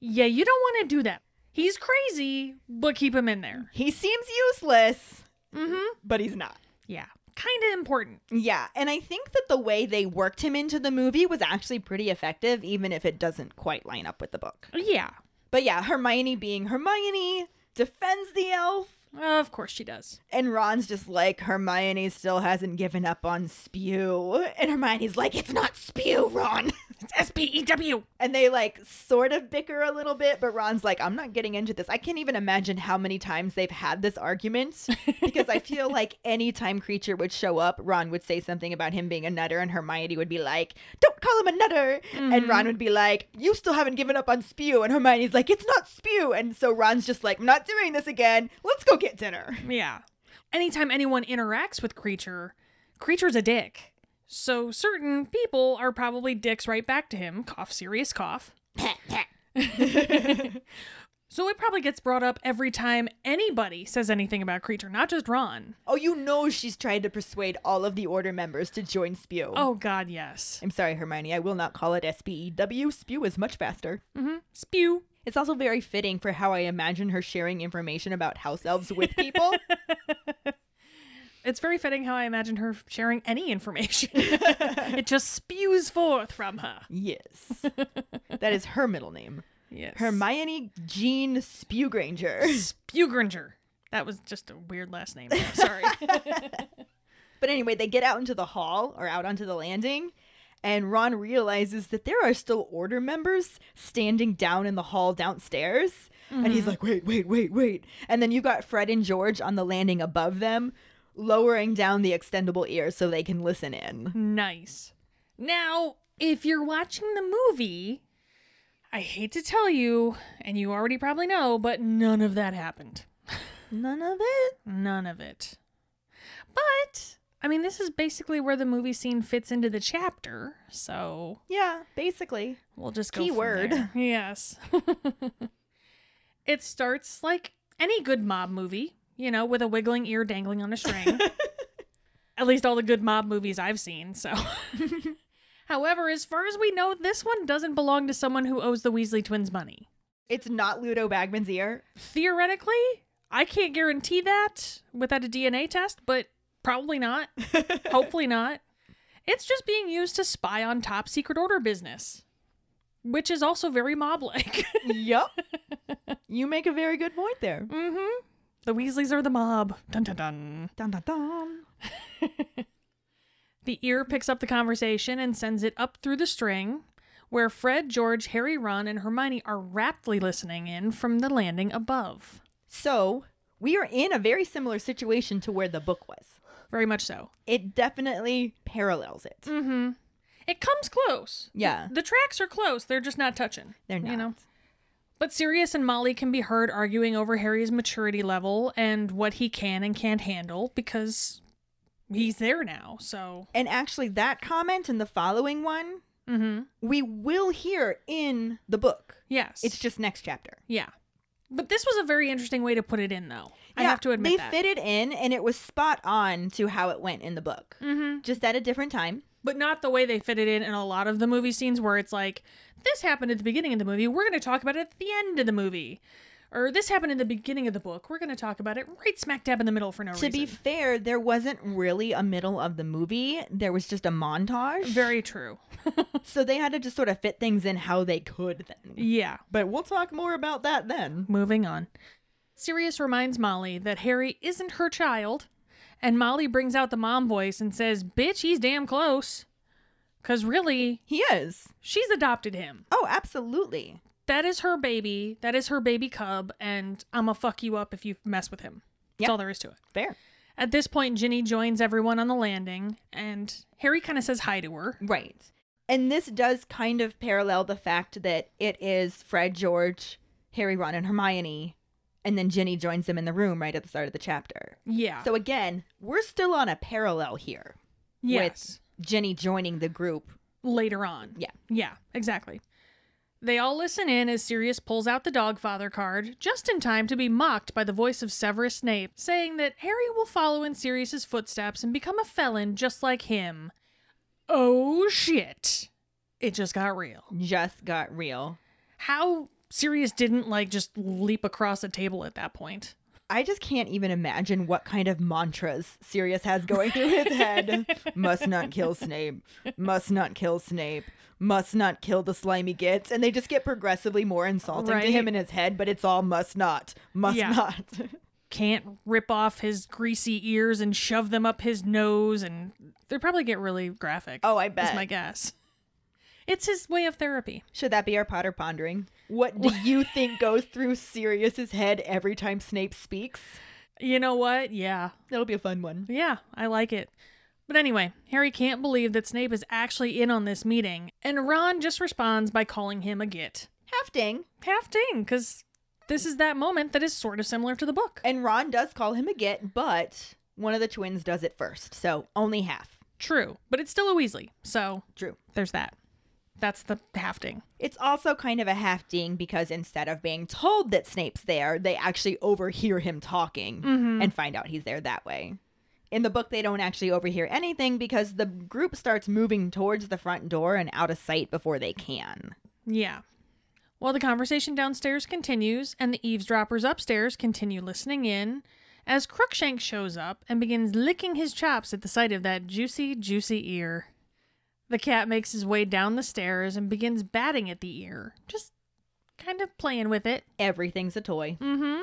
Yeah, you don't want to do that. He's crazy, but keep him in there. He seems useless, Mm hmm. but he's not. Yeah. Kind of important. Yeah, and I think that the way they worked him into the movie was actually pretty effective, even if it doesn't quite line up with the book. Yeah. But yeah, Hermione being Hermione defends the elf, Of course she does. and Ron's just like, Hermione still hasn't given up on spew. And Hermione's like, it's not spew, Ron. (laughs) It's S P E W. And they like sort of bicker a little bit, but Ron's like, I'm not getting into this. I can't even imagine how many times they've had this argument (laughs) because I feel like any time Kreacher would show up, Ron would say something about him being a nutter, and Hermione would be like, Don't call him a nutter. And mm-hmm. Ron would be like, You still haven't given up on spew. And Hermione's like, It's not spew. And so Ron's just like, I'm not doing this again. Let's go get dinner. Yeah. Anytime anyone interacts with Kreacher, Kreacher's a dick. So certain people are probably dicks right back to him. Cough, Sirius cough. (laughs) so it probably gets brought up every time anybody says anything about Kreacher, not just Ron. Oh, you know she's trying to persuade all of the order members to join spew. Oh, God, yes. I'm sorry, Hermione. I will not call it SPEW. Spew is much faster. hmm Spew. It's also very fitting for how I imagine her sharing information about house elves with (laughs) people. It's very fitting how I imagine her sharing any information. (laughs) (laughs) it just spews forth from her. yes. (laughs) That is her middle name. Yes. Hermione Jean Spewgranger. Spewgringer. That was just a weird last name. Sorry. But anyway, they get out into the hall or out onto the landing, and Ron realizes that there are still order members standing down in the hall downstairs. And he's mm-hmm. like, wait, wait, wait, wait. And then you've got Fred and George on the landing above them, lowering down the extendable ears so they can listen in. Nice. Now, if you're watching the movie, I hate to tell you, and you already probably know, but none of that happened. (laughs) None of it. None of it. But I mean, this is basically where the movie scene fits into the chapter, so Yeah, basically. we'll just go Keyword. Yes. (laughs) it starts like any good mob movie, you know, with a wiggling ear dangling on a string. (laughs) At least all the good mob movies I've seen, so. (laughs) However, as far as we know, this one doesn't belong to someone who owes the Weasley twins money. It's not Ludo Bagman's ear. Theoretically, I can't guarantee that without a DNA test, but probably not. (laughs) Hopefully not. It's just being used to spy on top secret order business, which is also very mob like. yep. you make a very good point there. mm-hmm. The Weasleys are the mob. Dun dun dun. Dun dun dun. (laughs) The ear picks up the conversation and sends it up through the string, where Fred, George, Harry, Ron, and Hermione are raptly listening in from the landing above. So, we are in a very similar situation to where the book was. Very much so. It definitely parallels it. Mm-hmm. It comes close. Yeah. The tracks are close. They're just not touching. They're not. You know? But Sirius and Molly can be heard arguing over Harry's maturity level and what he can and can't handle because he's there now. So, And actually, that comment and the following one, mm-hmm. we will hear in the book. yes, It's just next chapter. yeah. But this was a very interesting way to put it in, though. I have to admit they that. fit it in, and it was spot on to how it went in the book. mm-hmm. Just at a different time. But not the way they fit it in in a lot of the movie scenes where it's like, this happened at the beginning of the movie. We're going to talk about it at the end of the movie. Or this happened in the beginning of the book. We're going to talk about it right smack dab in the middle for no To reason. To be fair, there wasn't really a middle of the movie. There was just a montage. Very true. (laughs) so they had to just sort of fit things in how they could then. Yeah. But we'll talk more about that then. Moving on. Sirius reminds Molly that Harry isn't her child, and Molly brings out the mom voice and says, Bitch, he's damn close. Because really, He is. she's adopted him. Oh, absolutely. That is her baby. That is her baby cub, and I'm going to fuck you up if you mess with him. That's Yep. all there is to it. Fair. At this point, Ginny joins everyone on the landing, and Harry kind of says hi to her. Right. And this does kind of parallel the fact that it is Fred, George, Harry, Ron, and Hermione, and then Ginny joins them in the room right at the start of the chapter. Yeah. So again, we're still on a parallel here yes. with Ginny joining the group. Later on. Yeah. Yeah, exactly. They all listen in as Sirius pulls out the Dogfather card, just in time to be mocked by the voice of Severus Snape, saying that Harry will follow in Sirius's footsteps and become a felon just like him. Oh shit. It just got real. Just got real. How Sirius didn't like just leap across a table at that point. I just can't even imagine what kind of mantras Sirius has going through his head. (laughs) must not kill Snape. Must not kill Snape. Must not kill the slimy gits. And they just get progressively more insulting to him in his head, but it's all must not. Must Yeah. not. Can't rip off his greasy ears and shove them up his nose, and they probably get really graphic. Oh, I bet. my guess. It's his way of therapy. Should that be our Potter pondering? What do you think goes through Sirius's head every time Snape speaks? You know what? Yeah. That'll be a fun one. Yeah, I like it. But anyway, Harry can't believe that Snape is actually in on this meeting, and Ron just responds by calling him a git. Half ding. Half ding, because this is that moment that is sort of similar to the book. And Ron does call him a git, but one of the twins does it first. So only half. True, but it's still a Weasley, so True. there's that. That's the half ding. It's also kind of a half ding because instead of being told that Snape's there, they actually overhear him talking mm-hmm. and find out he's there that way. In the book, they don't actually overhear anything because the group starts moving towards the front door and out of sight before they can. Yeah. Well, the conversation downstairs continues, and the eavesdroppers upstairs continue listening in as Crookshanks shows up and begins licking his chops at the sight of that juicy, juicy ear. The cat makes his way down the stairs and begins batting at the ear, just kind of playing with it. Everything's a toy. Mm hmm.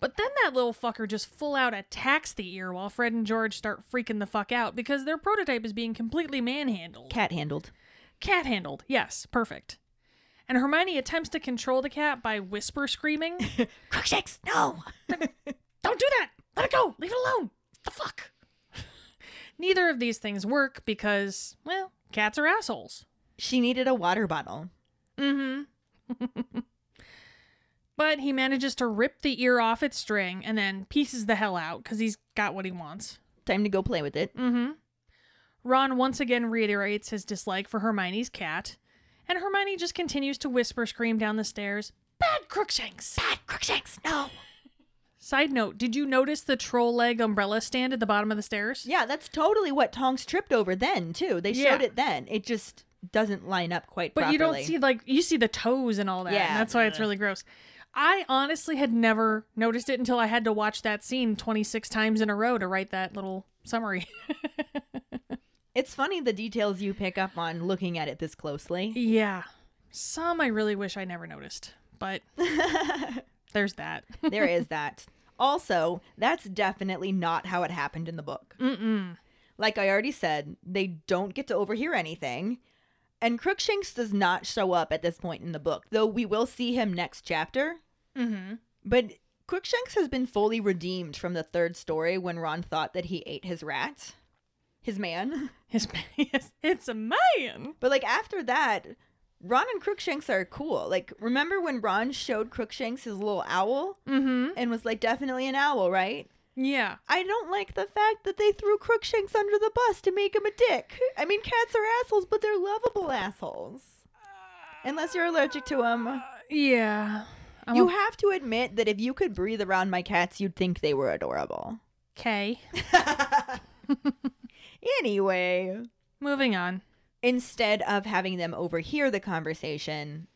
But then that little fucker just full out attacks the ear while Fred and George start freaking the fuck out because their prototype is being completely manhandled. Cat handled. Cat handled. Yes, perfect. And Hermione attempts to control the cat by whisper screaming. (laughs) Crookshanks, no! (laughs) Don't do that! Let it go! Leave it alone! The fuck? Neither of these things work because, well, cats are assholes. She needed a water bottle. Mm hmm. (laughs) but he manages to rip the ear off its string and then pieces the hell out because he's got what he wants. Time to go play with it. Mm-hmm. Ron once again reiterates his dislike for Hermione's cat, and Hermione just continues to whisper scream down the stairs, Bad Crookshanks! Bad Crookshanks, no. Side note, did you notice the troll leg umbrella stand at the bottom of the stairs? Yeah, that's totally what Tonks tripped over then, too. They showed Yeah. it then. It just doesn't line up quite But properly. you don't see like you see the toes and all that. Yeah. and that's why it's really gross. I honestly had never noticed it until I had to watch that scene 26 times in a row to write that little summary. (laughs) It's funny the details you pick up on looking at it this closely. yeah. Some I really wish I never noticed, but (laughs) there's that. (laughs) there is (laughs) that. Also, that's definitely not how it happened in the book. Mm-mm. Like I already said, they don't get to overhear anything. And Crookshanks does not show up at this point in the book, though we will see him next chapter. Mm-hmm. But Crookshanks has been fully redeemed from the third story when Ron thought that he ate his rat, his man. (laughs) His it's, it's a man. But like after that, Ron and Crookshanks are cool. Like remember when Ron showed Crookshanks his little owl Mm-hmm. and was like definitely an owl, right? Yeah. I don't like the fact that they threw Crookshanks under the bus to make him a dick. I mean, cats are assholes, but they're lovable assholes. Unless you're allergic to them. Yeah. I'm You have to admit that if you could breathe around my cats, you'd think they were adorable. okay. (laughs) (laughs) Anyway, Moving on. Instead of having them overhear the conversation,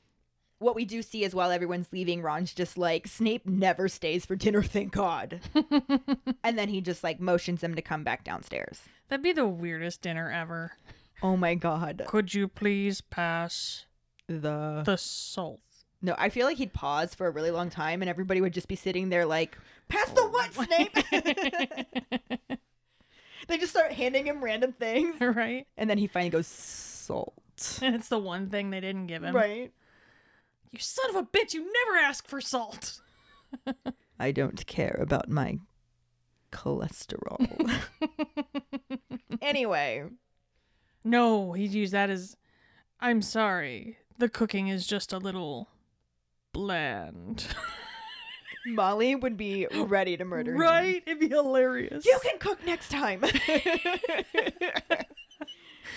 what we do see is while everyone's leaving, Ron's just like, Snape never stays for dinner, thank God. (laughs) and then he just like motions them to come back downstairs. That'd be the weirdest dinner ever. Oh my God. Could you please pass The. the salt? No, I feel like he'd pause for a really long time and everybody would just be sitting there like, Pass the what, Snape? (laughs) (laughs) they just start handing him random things. (laughs) right? And then he finally goes, Salt. And it's the one thing they didn't give him. Right. You son of a bitch, you never ask for salt. (laughs) I don't care about my cholesterol. (laughs) anyway, No, he'd use that as I'm sorry. The cooking is just a little bland. Molly would be ready to murder him. right? It'd be hilarious. You can cook next time.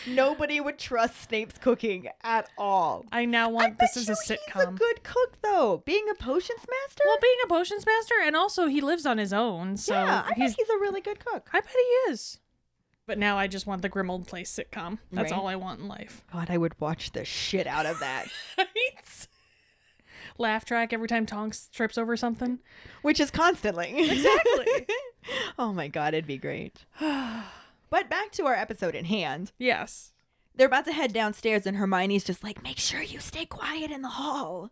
Nobody would trust Snape's cooking at all. I now want this as you a He's a good cook, though. Being a potions master. Well, being a potions master, and also he lives on his own, so yeah, I he's. bet he's a really good cook. I bet he is. But now I just want the Grimmauld Place sitcom. That's Right. all I want in life. God, I would watch the shit out of that. (laughs) Right? Laugh track every time Tonks trips over something. Which is constantly. Exactly. (laughs) oh my god, it'd be great. (sighs) but back to our episode in hand. yes. They're about to head downstairs, and Hermione's just like, make sure you stay quiet in the hall.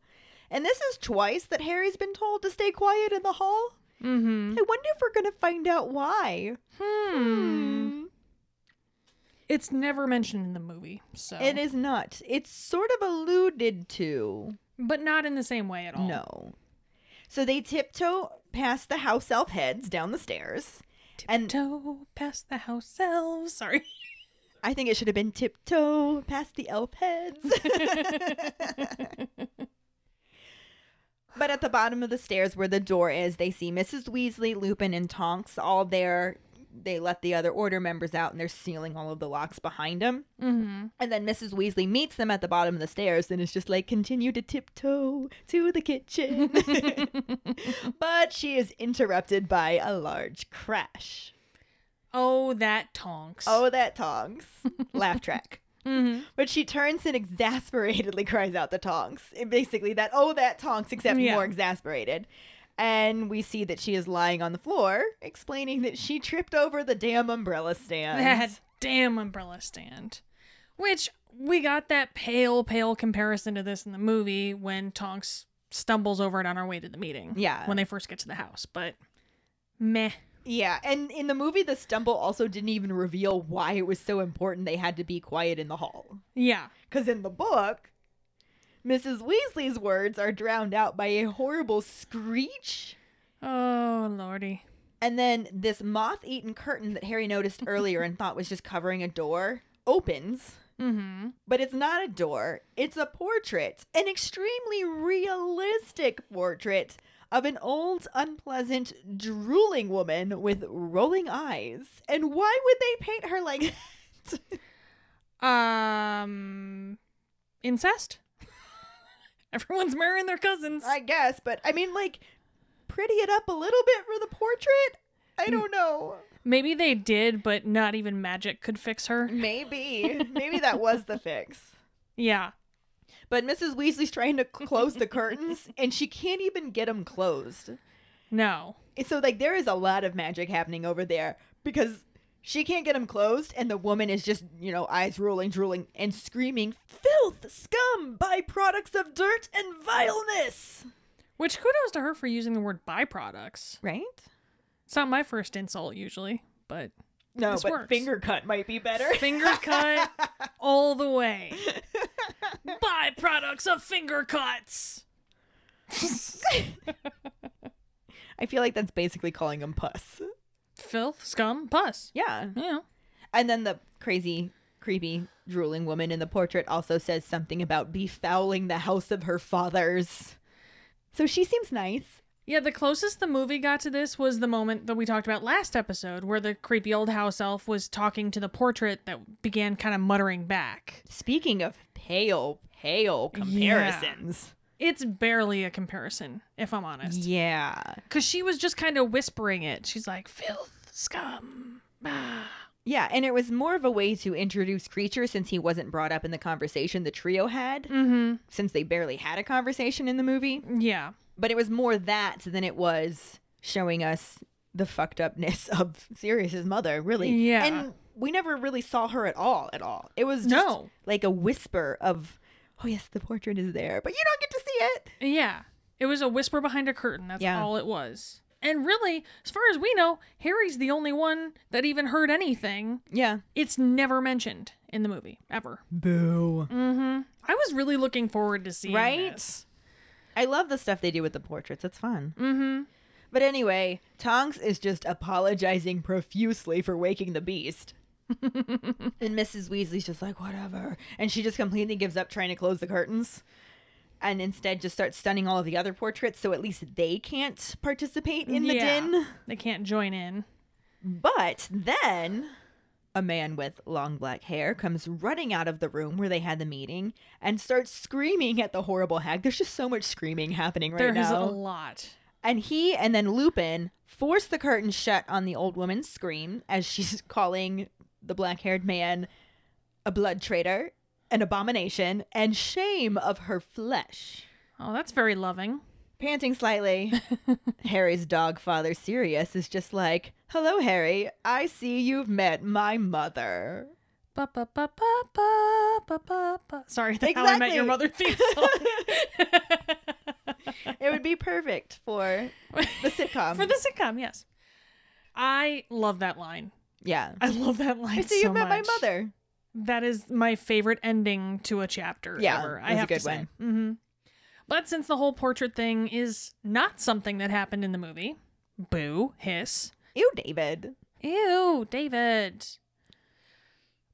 And this is twice that Harry's been told to stay quiet in the hall. Mm-hmm. I wonder if we're going to find out why. Hmm. It's never mentioned in the movie, so It is not. It's sort of alluded to. But not in the same way at all. No. So they tiptoe past the house elf heads down the stairs. And Toe past the house elves. Sorry. (laughs) I think it should have been tiptoe past the elf heads. (laughs) but at the bottom of the stairs where the door is, they see Mrs. Weasley, Lupin, and Tonks all there. They let the other order members out and they're sealing all of the locks behind them. Mm-hmm. And then Mrs. Weasley meets them at the bottom of the stairs and is just like, continue to tiptoe to the kitchen. (laughs) but she is interrupted by a large crash. Oh, that Tonks. Oh, that tonks. Laugh track. (laughs) Mm-hmm. But she turns and exasperatedly cries out the tonks. And basically, that, oh, that tonks, except Yeah. more exasperated. And we see that she is lying on the floor, explaining that she tripped over the damn umbrella stand. That damn umbrella stand. Which we got that pale, pale comparison to this in the movie when Tonks stumbles over it on our way to the meeting. Yeah. When they first get to the house. But meh. Yeah, and in the movie, the stumble also didn't even reveal why it was so important they had to be quiet in the hall. Yeah. Because in the book, Mrs. Weasley's words are drowned out by a horrible screech. Oh, lordy. And then this moth eaten curtain that Harry noticed (laughs) earlier and thought was just covering a door opens. Mm-hmm. But it's not a door, it's a portrait, an extremely realistic portrait of an old, unpleasant, drooling woman with rolling eyes. And why would they paint her like (laughs) that? Um, incest. (laughs) Everyone's marrying their cousins. I guess, but I mean, like, pretty it up a little bit for the portrait? I mm. don't know. Maybe they did, but not even magic could fix her. Maybe. (laughs) Maybe that was the fix. Yeah. But Mrs. Weasley's trying to close the curtains, (laughs) and she can't even get them closed. No. So, like, there is a lot of magic happening over there because she can't get them closed, and the woman is just, you know, eyes rolling, drooling, and screaming, Filth, scum, byproducts of dirt and vileness. Which kudos to her for using the word byproducts. Right? It's not my first insult usually, but No, but works. finger cut might be better. (laughs) finger cut (laughs) all the way. (laughs) Byproducts of finger cuts. I feel like that's basically calling them puss. Filth, scum, pus. Yeah. Yeah. And then the crazy, creepy, drooling woman in the portrait also says something about befouling the house of her fathers. So she seems nice. Yeah, the closest the movie got to this was the moment that we talked about last episode where the creepy old house elf was talking to the portrait that began kind of muttering back. Speaking of pale, pale comparisons. It's barely a comparison, if I'm honest. Yeah. Because she was just kind of whispering it. She's like, filth, scum. Ah. Yeah, and it was more of a way to introduce Kreacher since he wasn't brought up in the conversation the trio had, Mm since they barely had a conversation in the movie. Yeah. But it was more that than it was showing us the fucked upness (laughs) of Sirius's mother, really. Yeah. And we never really saw her at all, at all. It was just No. like a whisper of, oh, yes, the portrait is there, but you don't get to see it. Yeah. It was a whisper behind a curtain. That's Yeah. all it was. And really, as far as we know, Harry's the only one that even heard anything. Yeah. It's never mentioned in the movie, ever. Boo. Mm-hmm. I was really looking forward to seeing it. Right? this. I love the stuff they do with the portraits. It's fun. Mm-hmm. But anyway, Tonks is just apologizing profusely for waking the beast. And Mrs. Weasley's just like, whatever. And she just completely gives up trying to close the curtains and instead just starts stunning all of the other portraits so at least they can't participate in the Yeah. din. They can't join in. But then a man with long black hair comes running out of the room where they had the meeting and starts screaming at the horrible hag. There's just so much screaming happening right There's now. a lot. And he and then Lupin force the curtain shut on the old woman's scream as she's (laughs) calling the black haired man a blood traitor, an abomination, and shame of her flesh. Oh, that's very loving. Panting slightly, (laughs) Harry's dog father Sirius is just like, Hello, Harry. I see you've met my mother. Ba, ba, ba. Sorry, (laughs) the How I Met Your Mother theme (laughs) song. It would be perfect for the sitcom. For the sitcom, yes. I love that line. Yeah. I love that line see so you've met my mother. That is my favorite ending to a chapter Yeah, ever. I have good to say. one. hmm But since the whole portrait thing is not something that happened in the movie, boo, hiss. Ew, David. Ew, David.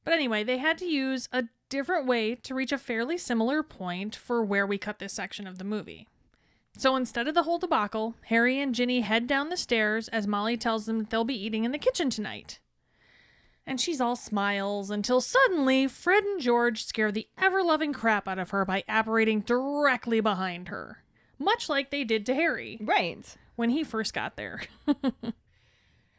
But anyway, they had to use a different way to reach a fairly similar point for where we cut this section of the movie. So instead of the whole debacle, Harry and Ginny head down the stairs as Molly tells them that they'll be eating in the kitchen tonight. And she's all smiles until suddenly Fred and George scare the ever loving crap out of her by apparating directly behind her, much like they did to Harry Right. when he first got there. (laughs)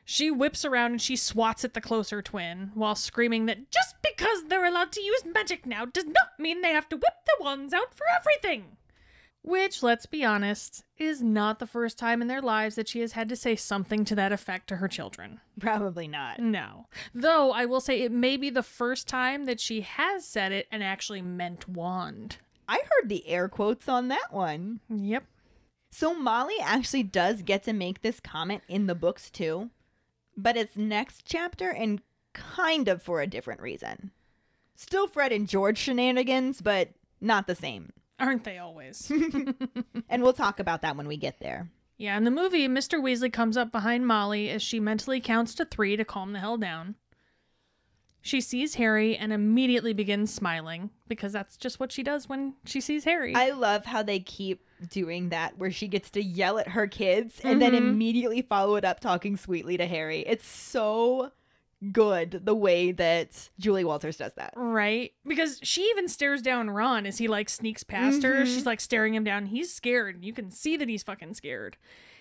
she whips around and she swats at the closer twin while screaming that just because they're allowed to use magic now does not mean they have to whip the wands out for everything. Which, let's be honest, is not the first time in their lives that she has had to say something to that effect to her children. Probably not. No. Though I will say it may be the first time that she has said it and actually meant wand. I heard the air quotes on that one. Yep. So Molly actually does get to make this comment in the books too, but it's next chapter and kind of for a different reason. Still Fred and George shenanigans, but not the same. Aren't they always? (laughs) (laughs) And we'll talk about that when we get there. Yeah, in the movie, Mr. Weasley comes up behind Molly as she mentally counts to three to calm the hell down. She sees Harry and immediately begins smiling because that's just what she does when she sees Harry. I love how they keep doing that where she gets to yell at her kids and then Mhm. immediately follow it up talking sweetly to Harry. It's so good the way that Julie Walters does that. right? Because she even stares down Ron as he like sneaks past her. Mhm. She's like staring him down. He's scared. You can see that he's fucking scared.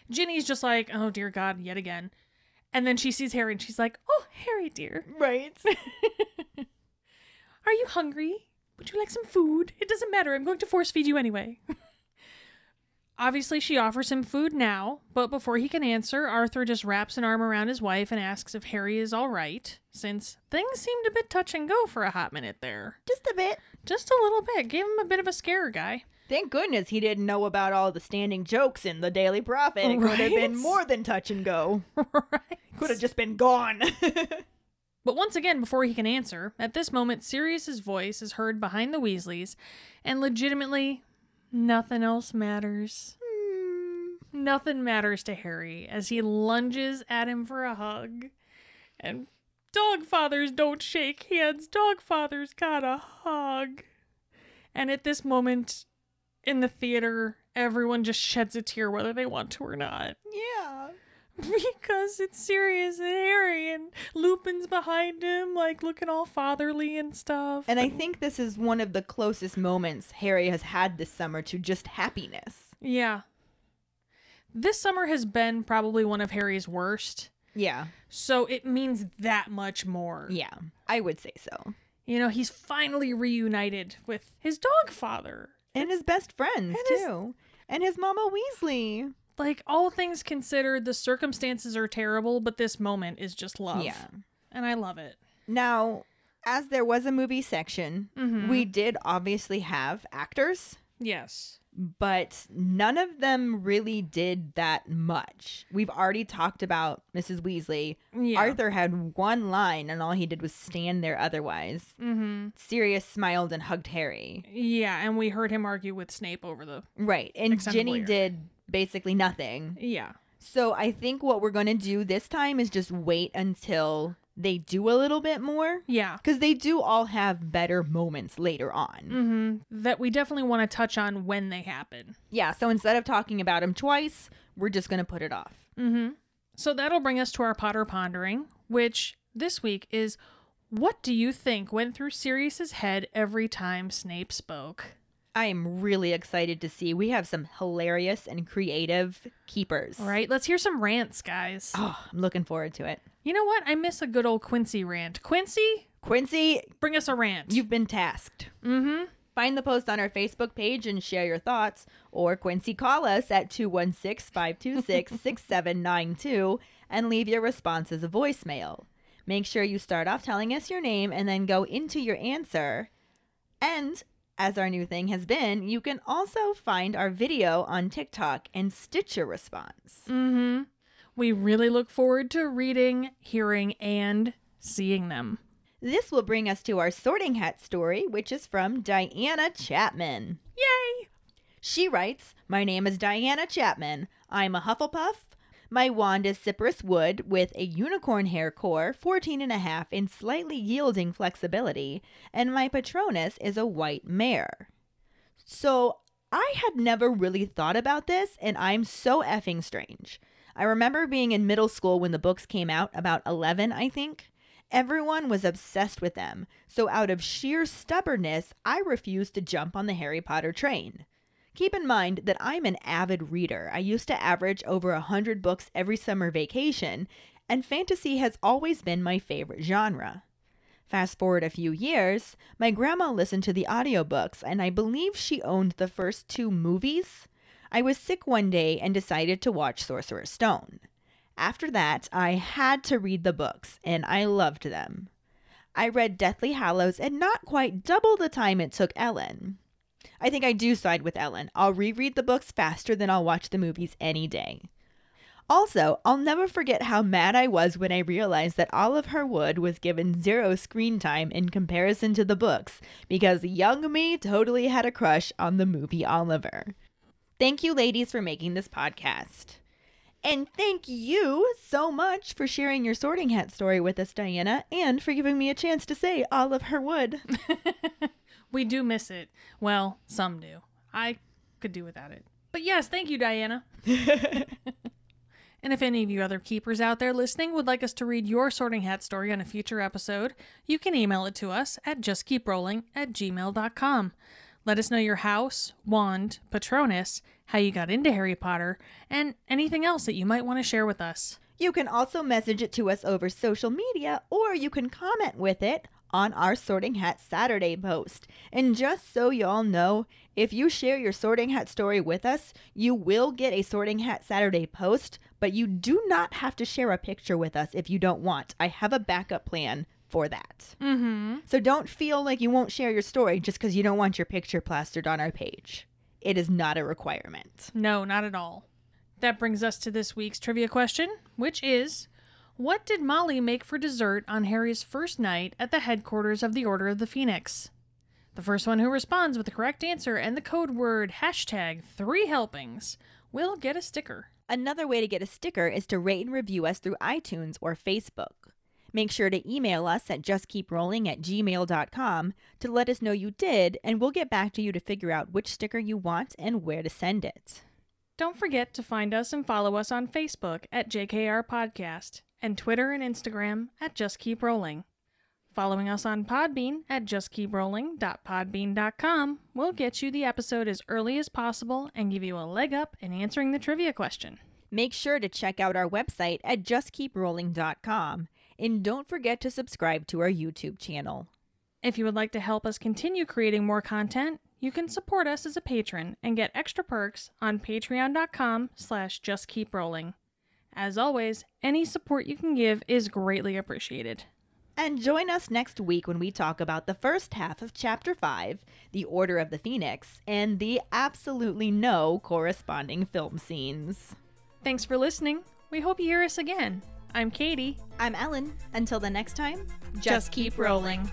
Ginny's just like, oh dear God, yet again. And then she sees Harry and she's like, oh, Harry, dear. Right. (laughs) Are you hungry? Would you like some food? It doesn't matter. I'm going to force feed you anyway. (laughs) Obviously, she offers him food now, but before he can answer, Arthur just wraps an arm around his wife and asks if Harry is all right, since things seemed a bit touch and go for a hot minute there. Just a bit. Just a little bit. Gave him a bit of a scare, guy. Thank goodness he didn't know about all the standing jokes in the Daily Prophet. It could have been more than touch and go. (laughs) right. Could have just been gone. (laughs) But once again, before he can answer, at this moment, Sirius's voice is heard behind the Weasleys, and legitimately, nothing else matters. Hmm. Nothing matters to Harry as he lunges at him for a hug. And dog fathers don't shake hands. Dog fathers gotta hug. And at this moment in the theater, everyone just sheds a tear whether they want to or not. yeah. (laughs) Because it's Sirius and Harry and Lupin's behind him, like looking all fatherly and stuff. And I think this is one of the closest moments Harry has had this summer to just happiness. Yeah. This summer has been probably one of Harry's worst. Yeah. So it means that much more. Yeah. I would say so. You know, he's finally reunited with his dog father. And his best friends, And his- too. And his mama Weasley. Like, all things considered, the circumstances are terrible, but this moment is just love. Yeah. And I love it. Now, as there was a movie section, Mhm. we did obviously have actors, Yes. but none of them really did that much. We've already talked about Mrs. Weasley. Yeah. Arthur had one line, and all he did was stand there otherwise. Mm-hmm. Sirius smiled and hugged Harry. Yeah, and we heard him argue with Snape over the. Right. And Ginny lawyer. did basically nothing. Yeah. So I think what we're going to do this time is just wait until they do a little bit more. Yeah. Because they do all have better moments later on. Mm-hmm. That we definitely want to touch on when they happen. Yeah, so instead of talking about them twice, we're just going to put it off. Mm-hmm. So that'll bring us to our Potter pondering, which this week is what do you think went through Sirius's head every time Snape spoke? I am really excited to see. We have some hilarious and creative keepers. All right, let's hear some rants, guys. Oh, I'm looking forward to it. You know what? I miss a good old Quincy rant. Quincy, Quincy, bring us a rant. you've been tasked. Mm-hmm. Find the post on our Facebook page and share your thoughts. Or Quincy, call us at 216 526 6792 and leave your response as a voicemail. Make sure you start off telling us your name and then go into your answer. And as our new thing has been, you can also find our video on TikTok and stitch your response. Mm-hmm. We really look forward to reading, hearing, and seeing them. This will bring us to our sorting hat story, which is from Diana Chapman. Yay! She writes, My name is Diana Chapman. I'm a Hufflepuff. My wand is cypress wood with a unicorn hair core, 14 and a half in slightly yielding flexibility, and my Patronus is a white mare. So I had never really thought about this, and I'm so effing strange. I remember being in middle school when the books came out, about 11, I think. Everyone was obsessed with them, so out of sheer stubbornness, I refused to jump on the Harry Potter train. Keep in mind that I'm an avid reader. I used to average over a 100 books every summer vacation, and fantasy has always been my favorite genre. Fast forward a few years, my grandma listened to the audiobooks, and I believe she owned the first two movies. I was sick one day and decided to watch Sorcerer's Stone. After that, I had to read the books, and I loved them. I read Deathly Hallows in not quite double the time it took Ellen. I think I do side with Ellen. I'll reread the books faster than I'll watch the movies any day. Also, I'll never forget how mad I was when I realized that Oliver Wood was given zero screen time in comparison to the books because young me totally had a crush on the movie Oliver. Thank you, ladies, for making this podcast. And thank you so much for sharing your sorting hat story with us, Diana, and for giving me a chance to say all of her wood. (laughs) We do miss it. Well, some do. I could do without it. But yes, thank you, Diana. (laughs) and if any of you other keepers out there listening would like us to read your sorting hat story on a future episode, you can email it to us at justkeeprolling at gmail.com. Let us know your house, wand, patronus, how you got into Harry Potter, and anything else that you might want to share with us. You can also message it to us over social media, or you can comment with it on our Sorting Hat Saturday post. And just so y'all know, if you share your Sorting Hat story with us, you will get a Sorting Hat Saturday post, but you do not have to share a picture with us if you don't want. I have a backup plan for that. Mm-hmm. So don't feel like you won't share your story just because you don't want your picture plastered on our page. It is not a requirement. No, not at all. That brings us to this week's trivia question, which is What did Molly make for dessert on Harry's first night at the headquarters of the Order of the Phoenix? The first one who responds with the correct answer and the code word hashtag three helpings will get a sticker. Another way to get a sticker is to rate and review us through iTunes or Facebook. Make sure to email us at justkeeprolling at gmail.com to let us know you did, and we'll get back to you to figure out which sticker you want and where to send it. Don't forget to find us and follow us on Facebook at JKR Podcast and Twitter and Instagram at Just Keep Rolling. Following us on Podbean at justkeeprolling.podbean.com will get you the episode as early as possible and give you a leg up in answering the trivia question. Make sure to check out our website at justkeeprolling.com, and don't forget to subscribe to our YouTube channel. If you would like to help us continue creating more content, you can support us as a patron and get extra perks on patreon.com slash justkeeprolling. As always, any support you can give is greatly appreciated. And join us next week when we talk about the first half of Chapter 5, The Order of the Phoenix, and the absolutely no corresponding film scenes. Thanks for listening. We hope you hear us again. I'm Katie. I'm Ellen. Until the next time, Just keep rolling.